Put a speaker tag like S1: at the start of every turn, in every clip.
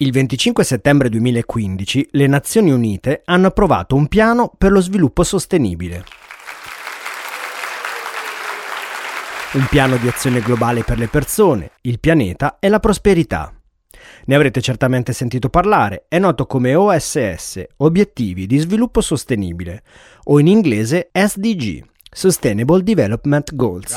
S1: Il 25 settembre 2015 le Nazioni Unite hanno approvato un piano per lo sviluppo sostenibile. Un piano di azione globale per le persone, il pianeta e la prosperità. Ne avrete certamente sentito parlare, è noto come OSS, Obiettivi di Sviluppo Sostenibile, o in inglese SDG, Sustainable Development Goals.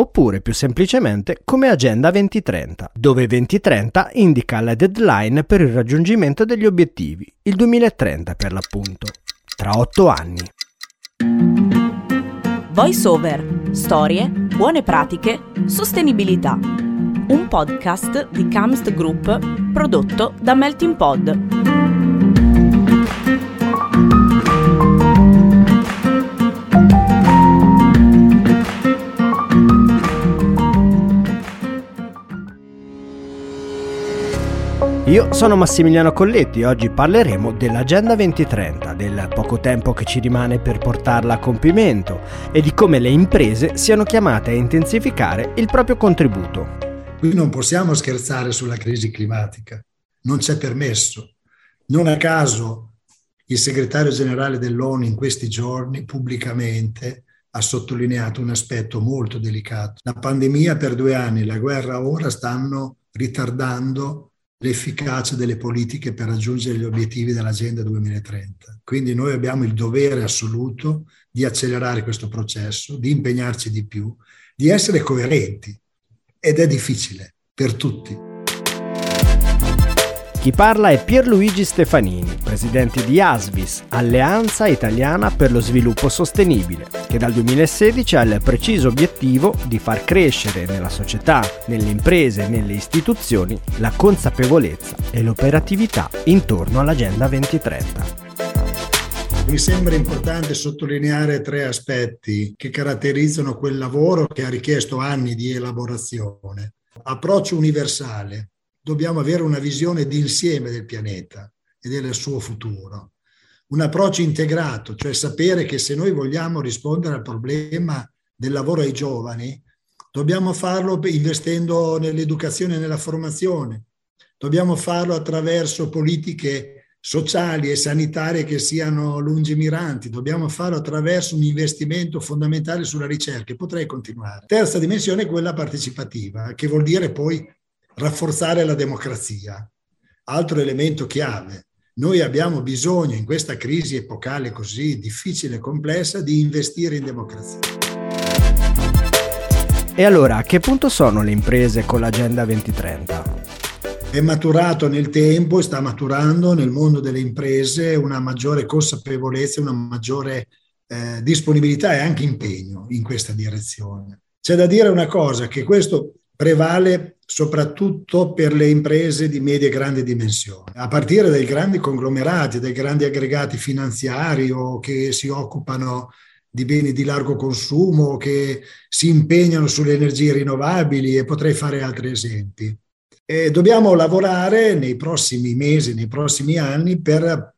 S1: Oppure più semplicemente come Agenda 2030, dove 2030 indica la deadline per il raggiungimento degli obiettivi, il 2030 per l'appunto, tra otto anni.
S2: Voice over, storie, buone pratiche, sostenibilità. Un podcast di Camst Group prodotto da Melting Pod.
S1: Io sono Massimiliano Colletti e oggi parleremo dell'Agenda 2030, del poco tempo che ci rimane per portarla a compimento e di come le imprese siano chiamate a intensificare il proprio contributo.
S3: Qui non possiamo scherzare sulla crisi climatica, non c'è permesso. Non a caso il segretario generale dell'ONU in questi giorni pubblicamente ha sottolineato un aspetto molto delicato. La pandemia per due anni, la guerra ora stanno ritardando l'efficacia delle politiche per raggiungere gli obiettivi dell'Agenda 2030. Quindi noi abbiamo il dovere assoluto di accelerare questo processo, di impegnarci di più, di essere coerenti ed è difficile per tutti.
S1: Chi parla è Pierluigi Stefanini, presidente di ASVIS, Alleanza Italiana per lo Sviluppo Sostenibile, che dal 2016 ha il preciso obiettivo di far crescere nella società, nelle imprese e nelle istituzioni la consapevolezza e l'operatività intorno all'Agenda 2030.
S3: Mi sembra importante sottolineare tre aspetti che caratterizzano quel lavoro che ha richiesto anni di elaborazione. Approccio universale, dobbiamo avere una visione d'insieme del pianeta e del suo futuro. Un approccio integrato, cioè sapere che se noi vogliamo rispondere al problema del lavoro ai giovani, dobbiamo farlo investendo nell'educazione e nella formazione, dobbiamo farlo attraverso politiche sociali e sanitarie che siano lungimiranti, dobbiamo farlo attraverso un investimento fondamentale sulla ricerca e potrei continuare. Terza dimensione è quella partecipativa, che vuol dire poi rafforzare la democrazia. Altro elemento chiave. Noi abbiamo bisogno in questa crisi epocale così difficile e complessa di investire in democrazia.
S1: E allora, a che punto sono le imprese con l'Agenda 2030?
S3: È maturato nel tempo e sta maturando nel mondo delle imprese una maggiore consapevolezza, una maggiore eh, disponibilità e anche impegno in questa direzione. C'è da dire una cosa, che questo prevale soprattutto per le imprese di media e grandi dimensioni, a partire dai grandi conglomerati, dai grandi aggregati finanziari o che si occupano di beni di largo consumo, che si impegnano sulle energie rinnovabili e potrei fare altri esempi. E dobbiamo lavorare nei prossimi mesi, nei prossimi anni per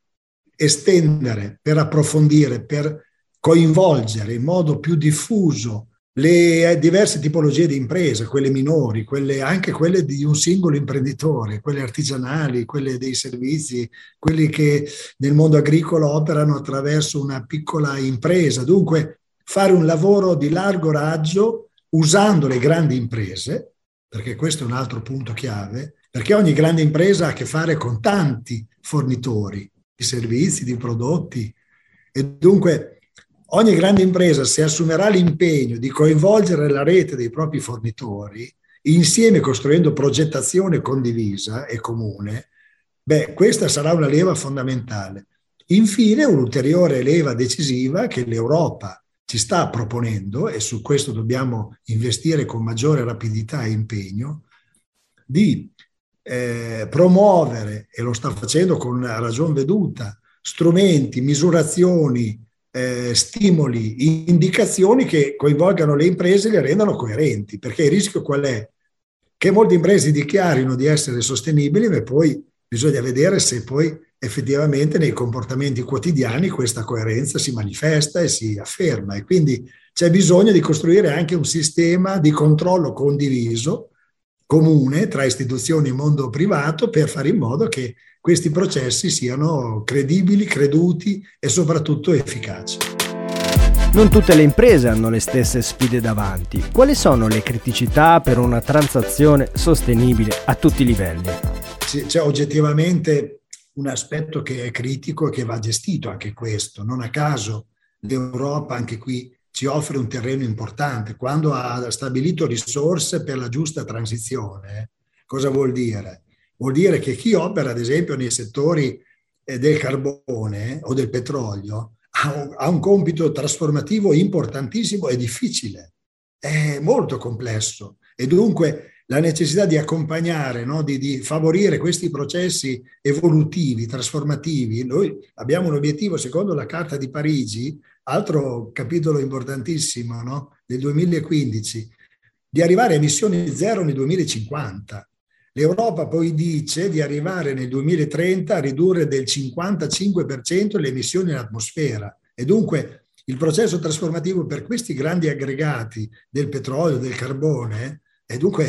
S3: estendere, per approfondire, per coinvolgere in modo più diffuso le eh, diverse tipologie di imprese, quelle minori, quelle, anche quelle di un singolo imprenditore, quelle artigianali, quelle dei servizi, quelli che nel mondo agricolo operano attraverso una piccola impresa. Dunque, fare un lavoro di largo raggio usando le grandi imprese, perché questo è un altro punto chiave, perché ogni grande impresa ha a che fare con tanti fornitori di servizi, di prodotti e dunque Ogni grande impresa, se assumerà l'impegno di coinvolgere la rete dei propri fornitori, insieme costruendo progettazione condivisa e comune, beh, questa sarà una leva fondamentale. Infine, un'ulteriore leva decisiva che l'Europa ci sta proponendo, e su questo dobbiamo investire con maggiore rapidità e impegno, di eh, promuovere, e lo sta facendo con ragion veduta, strumenti, misurazioni, eh, stimoli, indicazioni che coinvolgano le imprese e le rendano coerenti, perché il rischio qual è? Che molte imprese dichiarino di essere sostenibili, ma poi bisogna vedere se poi effettivamente nei comportamenti quotidiani questa coerenza si manifesta e si afferma e quindi c'è bisogno di costruire anche un sistema di controllo condiviso comune tra istituzioni e mondo privato per fare in modo che questi processi siano credibili, creduti e soprattutto efficaci.
S1: Non tutte le imprese hanno le stesse sfide davanti. Quali sono le criticità per una transazione sostenibile a tutti i livelli?
S3: C'è oggettivamente un aspetto che è critico e che va gestito anche questo. Non a caso l'Europa anche qui ci offre un terreno importante. Quando ha stabilito risorse per la giusta transizione, cosa vuol dire? Vuol dire che chi opera, ad esempio, nei settori eh, del carbone o del petrolio ha un, compito trasformativo importantissimo e difficile, è molto complesso e dunque la necessità di accompagnare, no? di, di, favorire questi processi evolutivi, trasformativi. Noi abbiamo un obiettivo, secondo la Carta di Parigi, altro capitolo importantissimo no? del 2015, di arrivare a emissioni zero nel 2050. L'Europa poi dice di arrivare nel 2030 a ridurre del 55% le emissioni in atmosfera e dunque il processo trasformativo per questi grandi aggregati del petrolio, del carbone, e dunque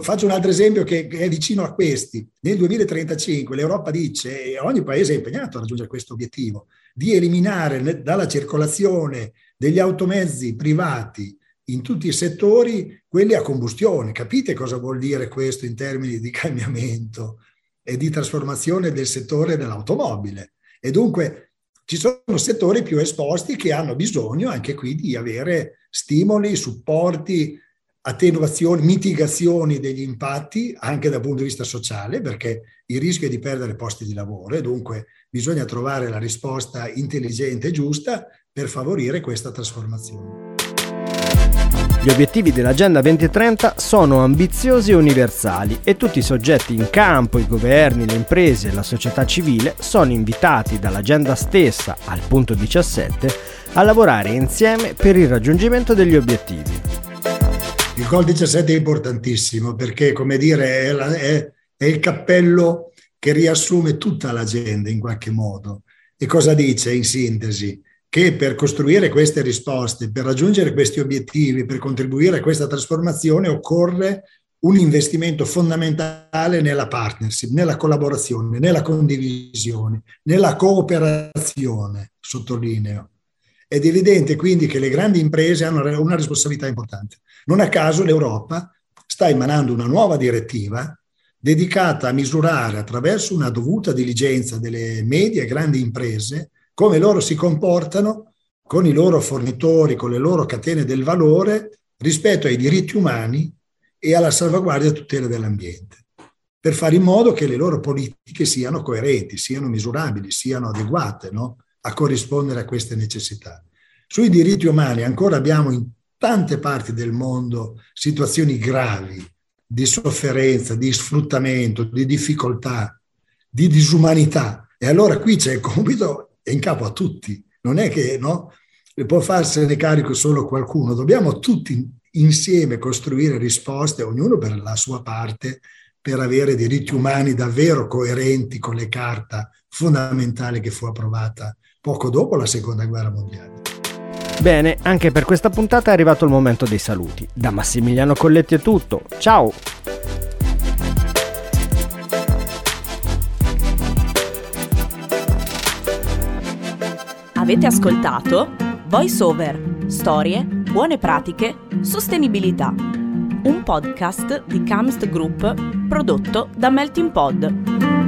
S3: faccio un altro esempio che, è vicino a questi. Nel 2035 l'Europa dice, e ogni paese è impegnato a raggiungere questo obiettivo, di eliminare dalla circolazione degli automezzi privati in tutti i settori quelli a combustione. Capite cosa vuol dire questo in termini di cambiamento e di trasformazione del settore dell'automobile? E dunque ci sono settori più esposti che hanno bisogno anche qui di avere stimoli, supporti, attenuazioni, mitigazioni degli impatti anche dal punto di vista sociale, perché il rischio è di perdere posti di lavoro e dunque bisogna trovare la risposta intelligente e giusta per favorire questa trasformazione.
S1: Gli obiettivi dell'Agenda 2030 sono ambiziosi e universali e tutti i soggetti in campo, i governi, le imprese e la società civile sono invitati dall'agenda stessa al punto 17 a lavorare insieme per il raggiungimento degli obiettivi.
S3: Il Col 17 è importantissimo perché, come dire, è, la, è, è il cappello che riassume tutta l'agenda in qualche modo. E cosa dice in sintesi? Che per costruire queste risposte, per raggiungere questi obiettivi, per contribuire a questa trasformazione, occorre un investimento fondamentale nella partnership, nella collaborazione, nella condivisione, nella cooperazione, sottolineo. Ed è evidente quindi che le grandi imprese hanno una responsabilità importante. Non a caso l'Europa sta emanando una nuova direttiva dedicata a misurare attraverso una dovuta diligenza delle medie e grandi imprese come loro si comportano con i loro fornitori, con le loro catene del valore rispetto ai diritti umani e alla salvaguardia e tutela dell'ambiente, per fare in modo che le loro politiche siano coerenti, siano misurabili, siano adeguate no? a corrispondere a queste necessità. Sui diritti umani ancora abbiamo in tante parti del mondo situazioni gravi di sofferenza, di sfruttamento, di difficoltà, di disumanità. E allora qui c'è il compito è in capo a tutti. Non è che no, può farsene carico solo qualcuno, dobbiamo tutti insieme costruire risposte, ognuno per la sua parte, per avere diritti umani davvero coerenti con le carte fondamentali che fu approvata poco dopo la seconda guerra mondiale.
S1: Bene, anche per questa puntata è arrivato il momento dei saluti. Da Massimiliano Colletti è tutto. Ciao!
S2: Avete ascoltato Voice Over, storie, buone pratiche, sostenibilità. Un podcast di Camst Group prodotto da Melting Pod.